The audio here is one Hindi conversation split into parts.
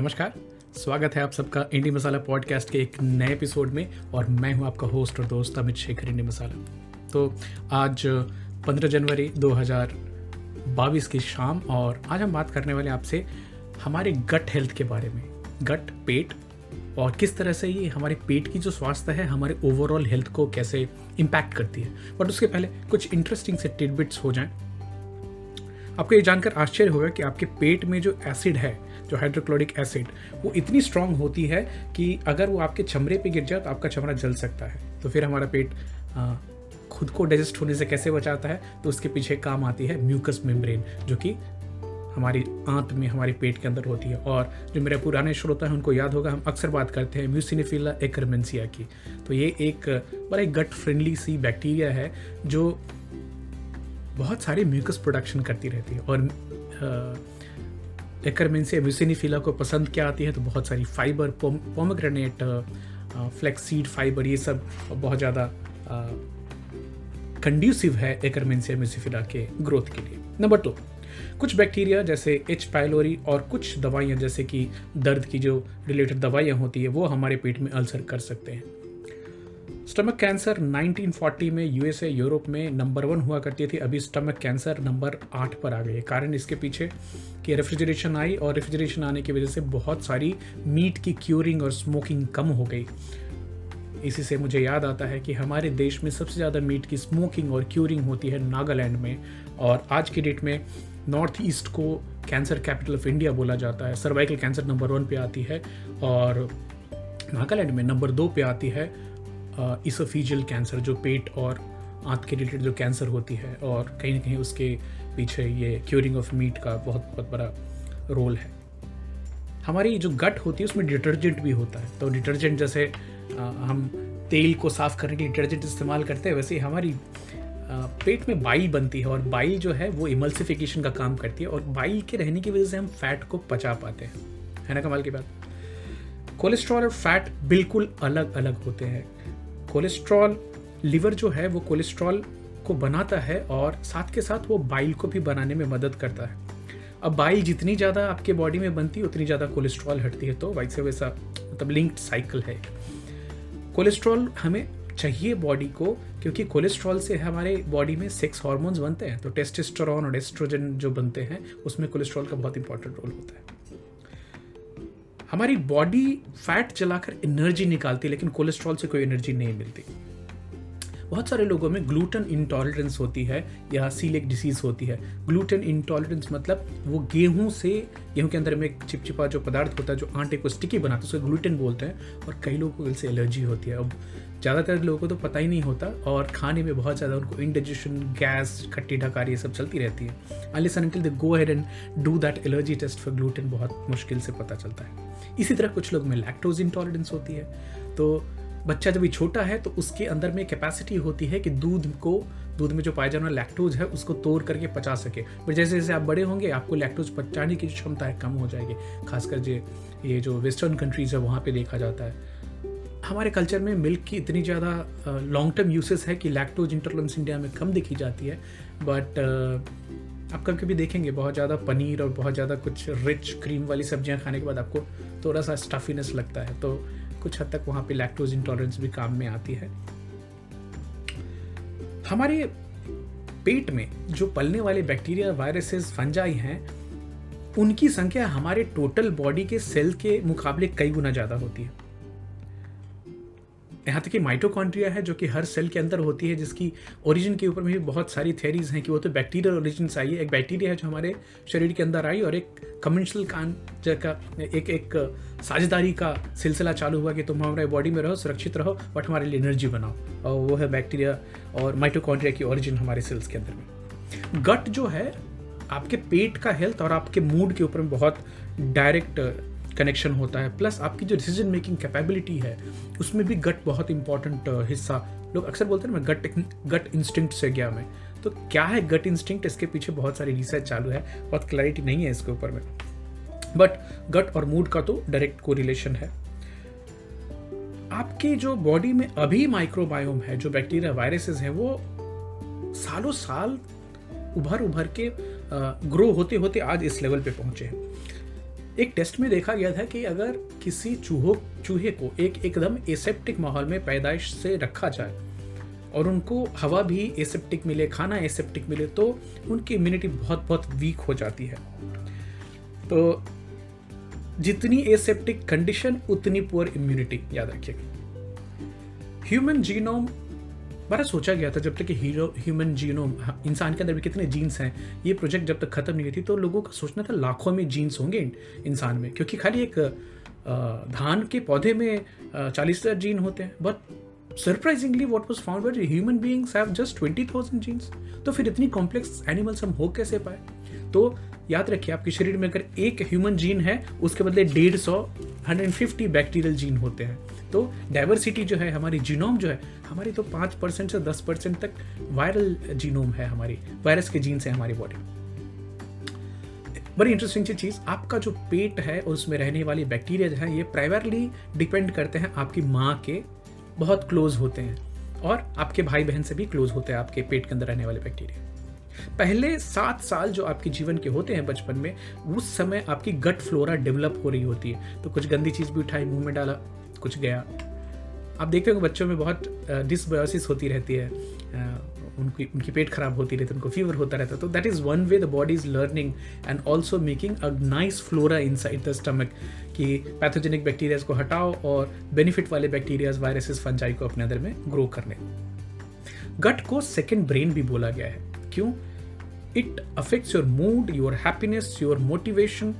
नमस्कार। स्वागत है आप सबका इंडी मसाला पॉडकास्ट के एक नए एपिसोड में और मैं हूँ आपका होस्ट और दोस्त अमित शेखर, इंडी मसाला। तो आज 15 जनवरी 2022 की शाम और आज हम बात करने वाले आपसे हमारे गट हेल्थ के बारे में। गट, पेट और किस तरह से ये हमारे पेट की जो स्वास्थ्य है, हमारे ओवरऑल हेल्थ को कैसे इम्पैक्ट करती है। बट उसके पहले कुछ इंटरेस्टिंग से टिडबिट्स हो जाएँ। आपको ये जानकर आश्चर्य होगा कि आपके पेट में जो एसिड है जो हाइड्रोक्लोरिक एसिड वो इतनी स्ट्रांग होती है कि अगर वो आपके चमड़े पे गिर जाए तो आपका चमड़ा जल सकता है। तो फिर हमारा पेट आ, खुद को डाइजेस्ट होने से कैसे बचाता है? तो उसके पीछे काम आती है म्यूकस मेम्ब्रेन जो कि हमारी आंत में हमारे पेट के अंदर होती है। और जो मेरे पुराने श्रोता हैं उनको याद होगा हम अक्सर बात करते हैं म्यूसिनिफिला एकरमेंसिया की। तो ये एक बड़ा एक गट फ्रेंडली सी बैक्टीरिया है जो बहुत सारे म्यूकस प्रोडक्शन करती रहती है। और एकरमेन से म्यूसिनीफिला को पसंद क्या आती है तो बहुत सारी फाइबर पोमग्रेनेट फ्लैक्सीड फाइबर ये सब बहुत ज़्यादा कंड्यूसिव है एकरमेन से म्यूसिफिला के ग्रोथ के लिए। नंबर टू कुछ बैक्टीरिया जैसे एच पाइलोरी और कुछ दवाइयाँ, जैसे कि दर्द की जो रिलेटेड दवाइयाँ होती है, वो हमारे पेट में अल्सर कर सकते हैं। स्टमक कैंसर 1940 में यूएसए यूरोप में नंबर वन हुआ करती थी, अभी स्टमक कैंसर नंबर आठ पर आ गई है। कारण इसके पीछे कि रेफ्रिजरेशन आई और रेफ्रिजरेशन आने की वजह से बहुत सारी मीट की क्यूरिंग और स्मोकिंग कम हो गई। इसी से मुझे याद आता है कि हमारे देश में सबसे ज़्यादा मीट की स्मोकिंग और क्यूरिंग होती है नागालैंड में और आज की डेट में नॉर्थ ईस्ट को कैंसर कैपिटल ऑफ़ इंडिया बोला जाता है। सर्वाइकल कैंसर नंबर वन पे आती है और नागालैंड में नंबर दो पे आती है। इसोफीजियल कैंसर जो पेट और आंत के रिलेटेड जो कैंसर होती है, और कहीं ना कहीं उसके पीछे ये क्यूरिंग ऑफ़ मीट का बहुत बहुत बड़ा रोल है। हमारी जो गट होती है, उसमें डिटर्जेंट भी होता है। तो डिटर्जेंट जैसे हम तेल को साफ़ करने के लिए डिटर्जेंट इस्तेमाल करते हैं, वैसे हमारी पेट में बाइल बनती है, और बाइल जो है, वो इमल्सिफिकेशन का काम करती है, और बाइल के रहने की वजह से हम फैट को पचा पाते हैं। है ना कमाल की बात? कोलेस्ट्रॉल और फैट बिल्कुल अलग अलग होते हैं। कोलेस्ट्रॉल लिवर जो है, वो कोलेस्ट्रॉल को बनाता है और साथ के साथ वो बाइल को भी बनाने में मदद करता है। अब बाइल जितनी ज़्यादा आपके बॉडी में बनती है, उतनी ज़्यादा कोलेस्ट्रॉल हटती है तो वैसे वैसा मतलब लिंक्ड साइकिल है। कोलेस्ट्रॉल हमें चाहिए बॉडी को, क्योंकि कोलेस्ट्रॉल से हमारे बॉडी में सेक्स हार्मोन्स बनते हैं तो टेस्टेस्टोरॉन और एस्ट्रोजन जो बनते हैं, उसमें कोलेस्ट्रॉल का बहुत इंपॉर्टेंट रोल होता है। हमारी बॉडी फैट जलाकर एनर्जी निकालती है, लेकिन कोलेस्ट्रॉल से कोई एनर्जी नहीं मिलती। बहुत सारे लोगों में ग्लूटेन इंटॉलरेंस होती है या सीलेक डिसीज होती है। ग्लूटेन इंटॉलरेंस मतलब वो गेहूँ से, गेहूँ के अंदर में एक चिपचिपा जो पदार्थ होता है, जो आटे को स्टिकी बनाता है उसको ग्लूटेन बोलते हैं, और कई लोगों को इससे एलर्जी होती है। अब ज़्यादातर लोगों को तो पता ही नहीं होता और खाने में बहुत ज़्यादा उनको इंडाइजेशन गैस खट्टी ढकार ये सब चलती रहती है। Unless until they go head and do that allergy test for gluten बहुत मुश्किल से पता चलता है। इसी तरह कुछ लोग में लैक्टोज इंटॉलरेंस होती है। तो बच्चा जब भी छोटा है तो उसके अंदर में कैपेसिटी होती है कि दूध को, दूध में जो पाया जाने वाला लैक्टोज है, उसको तोड़ करके पचा सके। पर जैसे जैसे आप बड़े होंगे, आपको लैक्टोज पचाने की क्षमता है, कम हो जाएगी। खासकर जो, ये जो वेस्टर्न कंट्रीज़ है, वहाँ पे देखा जाता है। हमारे कल्चर में मिल्क की इतनी ज़्यादा लॉन्ग टर्म यूसेस है कि लैक्टोज इंटरलेंस इंडिया में कम देखी जाती है। बट आप कभी कभी देखेंगे, बहुत ज़्यादा पनीर और बहुत ज़्यादा कुछ रिच क्रीम वाली सब्ज़ियाँ खाने के बाद आपको थोड़ा सा स्टफीनेस लगता है। तो कुछ हद तक वहाँ पे लैक्टोज इंटॉलरेंस भी काम में आती है। हमारे पेट में जो पलने वाले बैक्टीरिया वायरसेस फंजाई हैं, उनकी संख्या हमारे टोटल बॉडी के सेल के मुकाबले कई गुना ज़्यादा होती है। यहाँ तक कि माइटोकॉन्ड्रिया है जो कि हर सेल के अंदर होती है, जिसकी ओरिजिन के ऊपर में भी बहुत सारी थेरीज हैं कि वो तो बैक्टीरियल ओरिजिन से आई है। एक बैक्टीरिया है जो हमारे शरीर के अंदर आई और एक कमर्शियल कान का एक एक साझेदारी का सिलसिला चालू हुआ कि तुम हमारे बॉडी में रहो, सुरक्षित रहो बट हमारे लिए एनर्जी बनाओ। और वो है बैक्टीरिया और माइटोकॉन्ड्रिया की ओरिजिन हमारे सेल्स के अंदर में। गट जो है, आपके पेट का हेल्थ और आपके मूड के ऊपर में बहुत डायरेक्ट कनेक्शन होता है। प्लस आपकी जो डिसीज़न मेकिंग कैपेबिलिटी है, उसमें भी गट बहुत इंपॉर्टेंट हिस्सा। लोग अक्सर बोलते हैं मैं गट गट इंस्टिंक्ट से गया मैं। तो क्या है गट इंस्टिंक्ट इसके पीछे बहुत सारी रिसर्च चालू है। बहुत क्लैरिटी नहीं है इसके ऊपर में। बट गट और मूड का तो डायरेक्ट को है। आपकी जो बॉडी में अभी माइक्रोबायोम है, जो बैक्टीरिया वायरसेस हैं, वो सालों साल उभर उभर के ग्रो होते होते आज इस लेवल पे पहुँचे हैं। एक टेस्ट में देखा गया था कि अगर किसी चूहो, चूहे को एक एकदम एसेप्टिक माहौल में पैदाइश से रखा जाए और उनको हवा भी एसेप्टिक मिले, खाना एसेप्टिक मिले तो उनकी इम्यूनिटी बहुत बहुत वीक हो जाती है। तो जितनी एसेप्टिक कंडीशन उतनी पुअर इम्यूनिटी याद रखिएगा। ह्यूमन जीनोम बड़ा सोचा गया था जब तक कि हीरो ह्यूमन जीनोम इंसान के अंदर भी कितने जीन्स हैं, ये प्रोजेक्ट जब तक खत्म नहीं हुई थी तो लोगों का सोचना था लाखों में जीन्स होंगे इंसान में, क्योंकि खाली एक धान के पौधे में चालीस हज़ार जीन होते हैं but surprisingly what was found but human beings have just twenty thousand genes तो फिर इतनी कॉम्प्लेक्स एनिमल्स हम हो कैसे पाए? तो याद रखिए, आपके शरीर में अगर एक ह्यूमन जीन है, उसके बदले डेढ़ सौ hundred and fifty bacterial gene होते हैं। तो डाइवर्सिटी जो है, हमारी जीनोम जो है, हमारी तो पाँच परसेंट से दस परसेंट तक वायरल जीनोम है हमारी वायरस के जीन्स है हमारी बॉडी बड़ी इंटरेस्टिंग सी चीज़, आपका जो पेट है और उसमें रहने वाली बैक्टीरिया जो है, ये प्राइमरली डिपेंड करते हैं आपकी माँ के बहुत क्लोज होते हैं और आपके भाई बहन से भी क्लोज होते हैं आपके पेट के अंदर रहने वाले बैक्टीरिया पहले सात साल जो आपके जीवन के होते हैं बचपन में, उस समय आपकी गट फ्लोरा डेवलप हो रही होती है. तो कुछ गंदी चीज़ भी उठाई, मुँह में डाला कुछ गया। आप देखते हो बच्चों में बहुत डिसबायोसिस होती रहती है। उनकी उनकी पेट खराब होती रहती है, उनको फीवर होता रहता है। तो that is one way the body is learning and also making a nice flora inside the stomach कि पैथोजेनिक बैक्टीरियाज को हटाओ और बेनिफिट वाले बैक्टीरियाज वायरसेस फंजाई को अपने अंदर में ग्रो करने गट को सेकेंड ब्रेन भी बोला गया है। क्यों? It affects your mood your happiness your motivation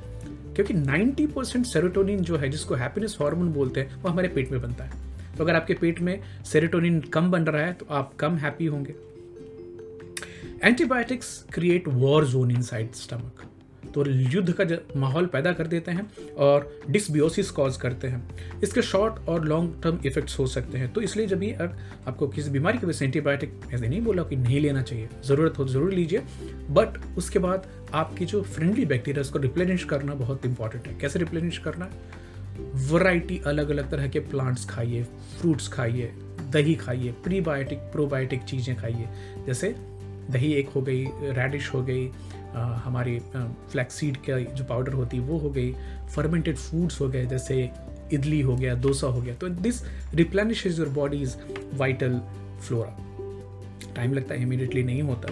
क्योंकि 90 परसेंट सेरोटोनिन जो है, जिसको हैप्पीनेस हार्मोन बोलते हैं, वो हमारे पेट में बनता है। तो अगर आपके पेट में सेरोटोनिन कम बन रहा है तो आप कम हैप्पी होंगे। Antibiotics create war zone inside stomach तो युद्ध का माहौल पैदा कर देते हैं और डिसबियोसिस कॉज करते हैं। इसके शॉर्ट और लॉन्ग टर्म इफेक्ट्स हो सकते हैं। तो इसलिए जब भी आपको किसी बीमारी की वजह से एंटीबायोटिक ऐसे नहीं बोला कि नहीं लेना चाहिए। ज़रूरत हो, ज़रूर लीजिए। बट उसके बाद आपकी जो फ्रेंडली बैक्टीरिया उसको रिप्लेनिश करना बहुत इंपॉर्टेंट है। कैसे रिप्लेनिश करना? वैरायटी अलग अलग तरह के प्लांट्स खाइए फ्रूट्स खाइए, दही खाइए प्रीबायोटिक प्रोबायोटिक चीज़ें खाइए। जैसे दही एक हो गई रेडिश हो गई हमारी फ्लैक्सीड का जो पाउडर होती है, वो हो गई। फर्मेंटेड फूड्स हो गए, जैसे इडली हो गया, डोसा हो गया। तो this replenish your body's vital flora time लगता है इमीडिएटली नहीं होता।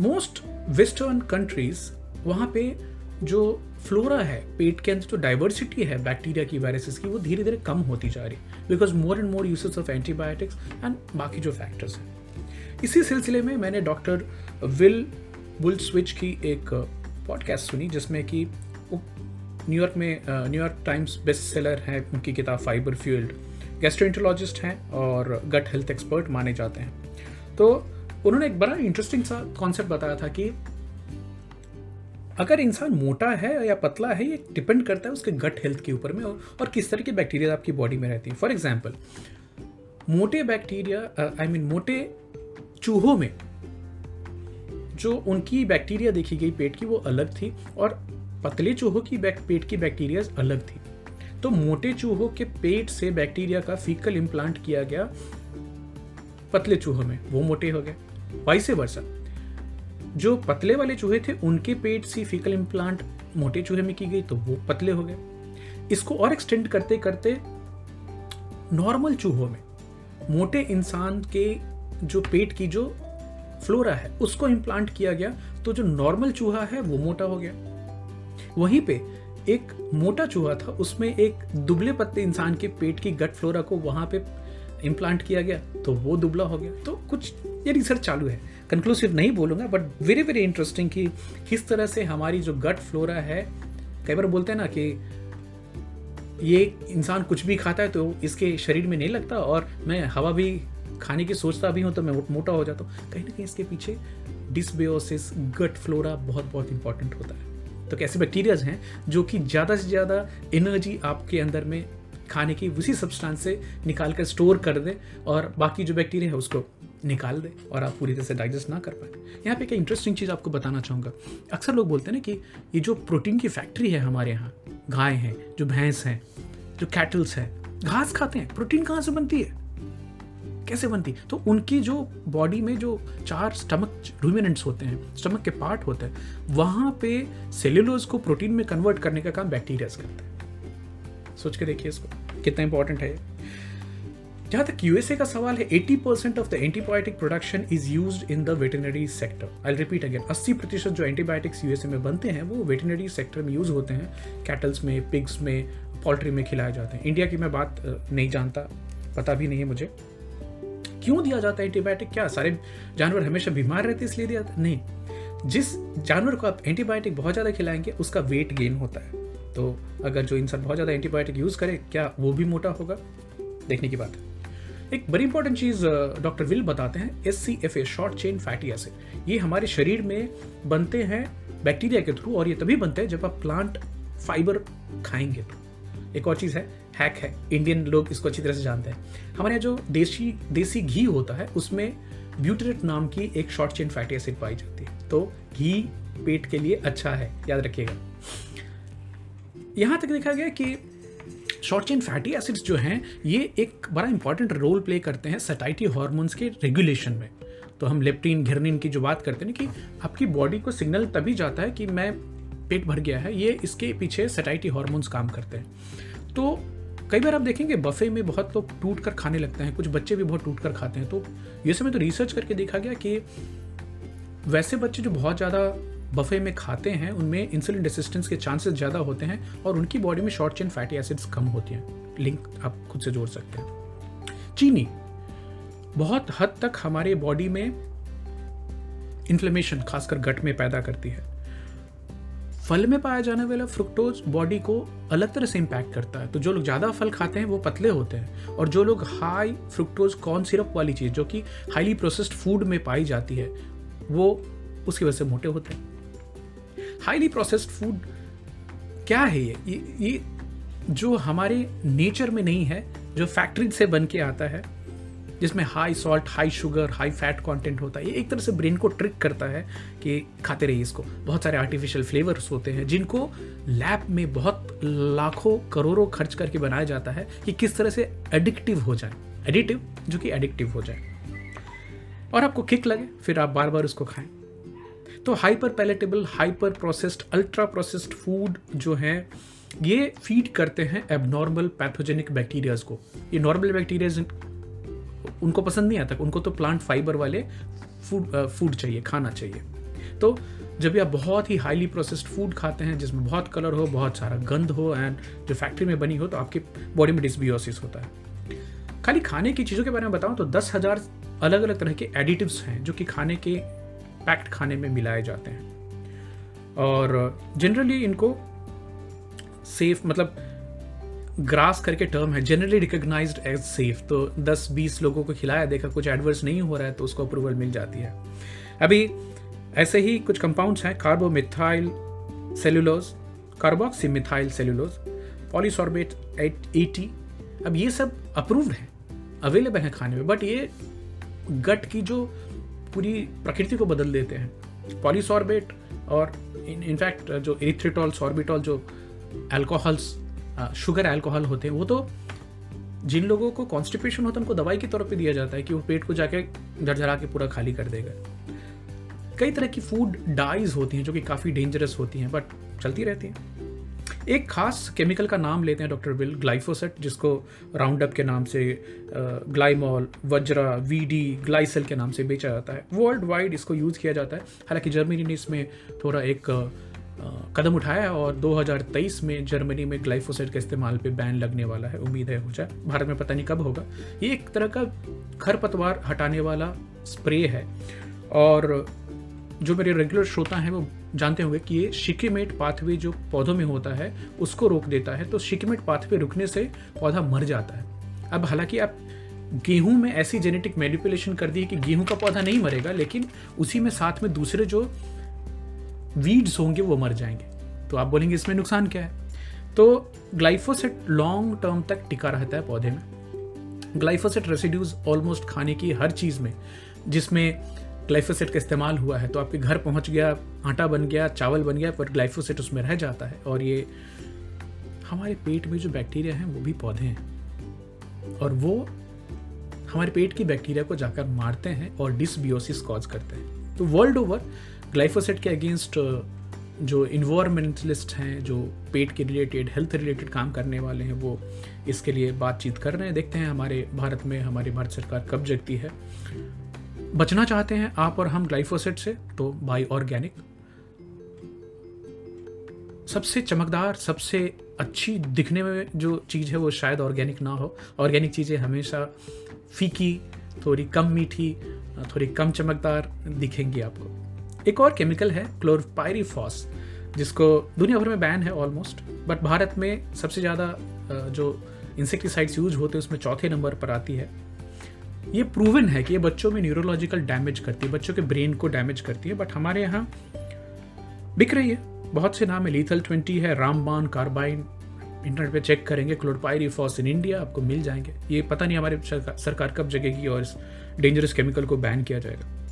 मोस्ट वेस्टर्न कंट्रीज़ वहाँ पे जो फ्लोरा है, पेट के अंदर जो डाइवर्सिटी है बैक्टीरिया की वायरसेस की, वो धीरे धीरे कम होती जा रही है। Because more and more uses of antibiotics and बाकी जो फैक्टर्स हैं। इसी सिलसिले में मैंने डॉक्टर विल बुल स्विच की एक पॉडकास्ट सुनी जिसमें कि न्यूयॉर्क में न्यूयॉर्क टाइम्स बेस्ट सेलर है उनकी किताब फाइबर फ्यूल्ड गैस्ट्रोइंटोलॉजिस्ट हैं और गट हेल्थ एक्सपर्ट माने जाते हैं। तो उन्होंने एक बड़ा इंटरेस्टिंग सा कॉन्सेप्ट बताया था कि अगर इंसान मोटा है या पतला है ये डिपेंड करता है उसके गट हेल्थ के ऊपर में और, किस तरह की बैक्टीरिया आपकी बॉडी में रहती है। फॉर एग्ज़ाम्पल मोटे बैक्टीरिया आई मीन मोटे चूहों में। जो उनकी बैक्टीरिया देखी गई पेट की वो अलग थी और पतले चूहों की पेट की बैक्टीरिया अलग थी। तो मोटे चूहों के पेट से बैक्टीरिया का फीकल इम्प्लांट किया गया पतले चूहों में। वो मोटे हो गए। वाइसे वर्षा जो पतले वाले चूहे थे, उनके पेट से फीकल इम्प्लांट मोटे चूहे में की गई तो वो पतले हो गए। इसको और एक्सटेंड करते करते नॉर्मल चूहों में मोटे इंसान के जो पेट की जो फ्लोरा है, उसको इम्प्लांट किया गया तो जो नॉर्मल चूहा है, वो मोटा हो गया। वहीं पे एक मोटा चूहा था, उसमें एक दुबले पत्ते इंसान के पेट की गट फ्लोरा को वहाँ पे इम्प्लांट किया गया तो वो दुबला हो गया। तो कुछ ये रिसर्च चालू है। कंक्लूसिव नहीं बोलूँगा बट वेरी वेरी इंटरेस्टिंग कि किस तरह से हमारी जो गट फ्लोरा है, कई बार बोलते हैं ना कि ये इंसान कुछ भी खाता है तो इसके शरीर में नहीं लगता, और मैं हवा भी खाने की सोचता भी हूँ तो मैं मोटा हो जाता हूँ। कहीं ना कहीं इसके पीछे डिसबियोसिस गट फ्लोरा बहुत बहुत इंपॉर्टेंट होता है। तो कैसे बैक्टीरियाज हैं जो कि ज़्यादा से ज़्यादा एनर्जी आपके अंदर में खाने की उसी सब्सटेंस से निकाल कर स्टोर कर दे और बाकी जो बैक्टीरिया है उसको निकाल दे और आप पूरी तरह से डाइजेस्ट ना कर पाए। यहाँ पे एक इंटरेस्टिंग चीज़ आपको बताना चाहूँगा। अक्सर लोग बोलते हैं ना कि ये जो प्रोटीन की फैक्ट्री है हमारे यहाँ, गाय हैं, जो भैंस हैं, जो कैटल्स हैं, घास खाते हैं। प्रोटीन कहाँ से बनती है? कैसे बनती? तो उनकी जो बॉडी में जो चार स्टमक रूमिनेंट्स होते हैं स्टमक के पार्ट होते हैं, वहाँ पे सेल्यूलोज को प्रोटीन में कन्वर्ट करने का काम बैक्टीरिया करते हैं। सोच के देखिए इसको, कितना इंपॉर्टेंट है जहाँ तक यूएसए का सवाल है 80 percent of the antibiotic production is use in the veterinary sector I repeat again 80 प्रतिशत जो एंटीबायोटिक्स यूएसए में बनते हैं, वो वेटनरी सेक्टर में यूज़ होते हैं। कैटल्स में पिग्स में पोल्ट्री में खिलाए जाते हैं। इंडिया की मैं बात नहीं जानता, पता भी नहीं है मुझे। क्यों दिया जाता है एंटीबायोटिक? क्या सारे जानवर हमेशा बीमार रहते हैं इसलिए दिया जाता नहीं। जिस जानवर को आप एंटीबायोटिक बहुत ज़्यादा खिलाएँगे, उसका वेट गेन होता है। तो अगर जो इंसान बहुत ज़्यादा एंटीबायोटिक यूज़ करे, क्या वो भी मोटा होगा? देखने की बात है। एक बड़ी इंपॉर्टेंट चीज़ डॉक्टर विल बताते हैं S C F A short chain fatty acid. ये हमारे शरीर में बनते हैं बैक्टीरिया के थ्रू और ये तभी बनते हैं जब आप प्लांट फाइबर खाएँगे। तो एक और चीज़ है हैक है। इंडियन लोग इसको अच्छी तरह से जानते हैं। हमारे यहाँ जो देसी देसी घी होता है, उसमें ब्यूटरेट नाम की एक शॉर्ट चेन फैटी एसिड पाई जाती है। तो घी पेट के लिए अच्छा है, याद रखिएगा। यहाँ तक देखा गया कि शॉर्ट चेन फैटी एसिड्स जो हैं, ये एक बड़ा इंपॉर्टेंट रोल प्ले करते हैं सटाइटी हॉर्मोन्स के रेगुलेशन में। तो हम लेप्टिन घिरनिन की जो बात करते हैं कि आपकी बॉडी को सिग्नल तभी जाता है कि मैं पेट भर गया है, ये इसके पीछे सटाइटी हॉर्मोन्स काम करते हैं। तो कई बार आप देखेंगे बफे में बहुत लोग टूट कर खाने लगते हैं, कुछ बच्चे भी बहुत टूट कर खाते हैं। तो ये समय तो रिसर्च करके देखा गया कि वैसे बच्चे जो बहुत ज़्यादा बफे में खाते हैं, उनमें इंसुलिन रेसिस्टेंस के चांसेस ज़्यादा होते हैं और उनकी बॉडी में शॉर्ट चेन फैटी एसिड्स कम होती हैं। लिंक आप खुद से जोड़ सकते हैं। चीनी, बहुत हद तक हमारे बॉडी में इन्फ्लेमेशन खासकर गट में पैदा करती है। फल में पाया जाने वाला फ्रुक्टोज बॉडी को अलग तरह से इम्पैक्ट करता है। तो जो लोग ज़्यादा फल खाते हैं वो पतले होते हैं। और जो लोग हाई फ्रुक्टोज कॉर्न सिरप वाली चीज़ जो कि हाईली प्रोसेस्ड फ़ूड में पाई जाती है वो उसकी वजह से मोटे होते हैं। हाईली प्रोसेस्ड फ़ूड क्या है ये? ये, ये जो हमारे नेचर में नहीं है जो फैक्ट्री से बन के आता है जिसमें high salt high sugar high fat content होता है, ये एक तरह से ब्रेन को ट्रिक करता है कि खाते रहिए इसको। बहुत सारे आर्टिफिशियल फ्लेवर्स होते हैं जिनको लैब में बहुत लाखों करोड़ों खर्च करके बनाया जाता है कि किस तरह से एडिक्टिव हो जाए। एडिटिव जो कि एडिक्टिव हो जाए। और आपको किक लगे, फिर आप बार बार उसको खाएँ। तो hyper palatable hyper processed ultra processed food जो हैं, ये फ़ीड करते हैं एबनॉर्मल पैथोजेनिक बैक्टीरियाज को। ये नॉर्मल बैक्टीरियाज उनको पसंद नहीं आता, उनको तो प्लांट फाइबर वाले फ़ूड फ़ूड चाहिए, खाना चाहिए। तो जब आप बहुत ही हाईली प्रोसेस्ड फ़ूड खाते हैं, जिसमें बहुत कलर हो, बहुत सारा गंध हो एंड जो फैक्ट्री में बनी हो तो आपकी बॉडी में डिसबियोसिस होता है। खाली खाने की चीज़ों के बारे में बताऊँ तो दस हज़ार अलग अलग तरह के एडिटिव्स हैं, जो कि खाने के पैक्ड खाने में मिलाए जाते हैं। और जनरली इनको सेफ़ मतलब ग्रास करके टर्म है जनरली रिकग्नाइज्ड एज सेफ़ तो 10-20 लोगों को खिलाया, देखा कुछ एडवर्स नहीं हो रहा है तो उसको अप्रूवल मिल जाती है। अभी ऐसे ही कुछ कंपाउंड्स हैं carbomethyl cellulose carboxy methyl cellulose polysorbate eight eighty अब ये सब अप्रूव्ड है अवेलेबल है खाने में बट ये गट की जो पूरी प्रकृति को बदल देते हैं। पॉलीसॉर्बेट और इनफैक्ट जो इरिथ्रिटॉल सॉर्बिटॉल जो एल्कोहल्स शुगर एल्कोहल होते हैं, वो तो जिन लोगों को कॉन्स्टिपेशन होता है उनको दवाई के तौर पे दिया जाता है कि वो पेट को जाके झरझरा के पूरा खाली कर देगा। कई तरह की फ़ूड डाइज होती हैं जो कि काफ़ी डेंजरस होती हैं बट चलती रहती हैं। एक खास केमिकल का नाम लेते हैं डॉक्टर बिल ग्लाइफोसेट जिसको राउंड अप के नाम से ग्लाइमॉल वज्रा वीडी ग्लाइसल के नाम से बेचा जाता है। वर्ल्ड वाइड इसको यूज़ किया जाता है। हालाँकि जर्मनी ने इसमें थोड़ा एक कदम उठाया और 2023 में जर्मनी में ग्लाइफोसेट के इस्तेमाल पे बैन लगने वाला है। उम्मीद है हो जाए। भारत में पता नहीं कब होगा। ये एक तरह का खरपतवार हटाने वाला स्प्रे है। और जो मेरे रेगुलर श्रोता हैं वो जानते होंगे कि ये शिकिमेट पाथवे जो पौधों में होता है, उसको रोक देता है। तो शिकिमेट पाथवे रुकने से पौधा मर जाता है। अब हालाँकि आप गेहूँ में ऐसी जेनेटिक मैनिपुलेशन कर दी है कि गेहूँ का पौधा नहीं मरेगा, लेकिन उसी में साथ में दूसरे जो वीड्स होंगे, वो मर जाएँगे। तो आप बोलेंगे, इसमें नुकसान क्या है? तो ग्लाइफोसेट लॉन्ग टर्म तक टिका रहता है पौधे में। ग्लाइफोसेट रेसिड्यूज ऑलमोस्ट खाने की हर चीज़ में, जिसमें ग्लाइफोसेट का इस्तेमाल हुआ है तो आपके घर पहुँच गया, आटा बन गया, चावल बन गया, पर ग्लाइफोसेट उसमें रह जाता है। और ये हमारे पेट में जो बैक्टीरिया हैं, वो भी पौधे हैं। और वो हमारे पेट की बैक्टीरिया को जाकर मारते हैं और डिसबियोसिस कॉज करते हैं। तो वर्ल्ड ओवर ग्लाइफोसेट के अगेंस्ट जो इन्वायरमेंटलिस्ट हैं, जो पेट के रिलेटेड हेल्थ रिलेटेड काम करने वाले हैं, वो इसके लिए बातचीत कर रहे हैं। देखते हैं हमारे भारत में, हमारी भारत सरकार कब जगती है। बचना चाहते हैं आप और हम ग्लाइफोसेट से तो बाई ऑर्गेनिक सबसे चमकदार, सबसे अच्छी दिखने में जो चीज़ है, वो शायद ऑर्गेनिक ना हो। ऑर्गेनिक चीज़ें हमेशा फीकी, थोड़ी कम मीठी, थोड़ी कम चमकदार दिखेंगी आपको। एक और केमिकल है क्लोरपायरीफॉस जिसको दुनिया भर में बैन है ऑलमोस्ट बट भारत में सबसे ज़्यादा जो इंसेक्टिसाइड्स यूज़ होते हैं, उसमें चौथे नंबर पर आती है। ये प्रूवन है कि ये बच्चों में न्यूरोलॉजिकल डैमेज करती है, बच्चों के ब्रेन को डैमेज करती है बट हमारे यहाँ बिक रही है। बहुत से नाम है लीथल ट्वेंटी है रामबान कार्बाइन इंटरनेट पे चेक करेंगे क्लोरपायरीफॉस इन इंडिया आपको मिल जाएँगे। ये पता नहीं हमारे सरकार कब जगेगी और इस डेंजरस केमिकल को बैन किया जाएगा।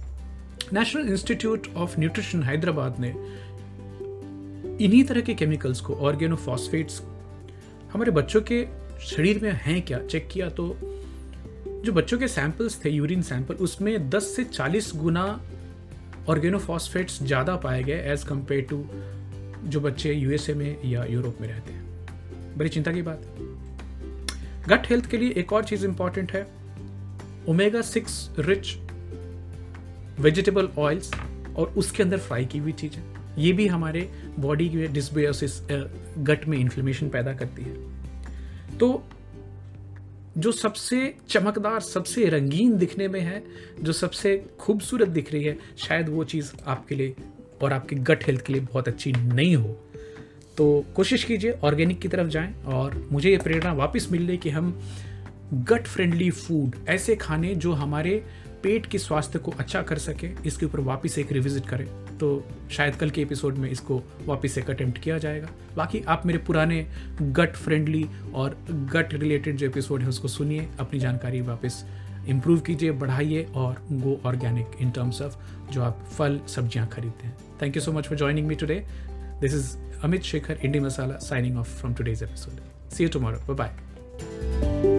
National Institute of Nutrition Hyderabad ने इन्हीं तरह के केमिकल्स को ऑर्गेनोफॉस्फेट्स हमारे बच्चों के शरीर में हैं क्या? चेक किया तो जो बच्चों के सैंपल्स थे यूरिन सैंपल उसमें 10 से 40 गुना ऑर्गेनोफॉस्फेट्स ज़्यादा पाए गए एज़ कंपेयर टू जो बच्चे यूएसए में या यूरोप में रहते हैं। बड़ी चिंता की बात। गट हेल्थ के लिए एक और चीज़ इंपॉर्टेंट है omega six rich vegetable oils और उसके अंदर फ्राई की हुई चीज़ें। ये भी हमारे बॉडी के डिस्बियोसिस गट में इन्फ्लेमेशन पैदा करती है। तो जो सबसे चमकदार, सबसे रंगीन दिखने में है, जो सबसे खूबसूरत दिख रही है, शायद वो चीज़ आपके लिए और आपके गट हेल्थ के लिए बहुत अच्छी नहीं हो। तो कोशिश कीजिए ऑर्गेनिक की तरफ़ जाएँ और मुझे ये प्रेरणा वापस मिल रही कि हम गट फ्रेंडली फ़ूड ऐसे खाने जो हमारे पेट के स्वास्थ्य को अच्छा कर सके, इसके ऊपर वापस एक रिविजिट करें तो शायद कल के एपिसोड में इसको वापस एक अटेम्प्ट किया जाएगा। बाकी आप मेरे पुराने गट फ्रेंडली और गट रिलेटेड जो एपिसोड है, उसको सुनिए, अपनी जानकारी वापस इम्प्रूव कीजिए, बढ़ाइए और go organic in terms of जो आप फल, सब्ज़ियाँ खरीदते हैं। Thank you so much for joining me today this is Amit Shekhar Indie masala signing off from today's episode see you tomorrow bye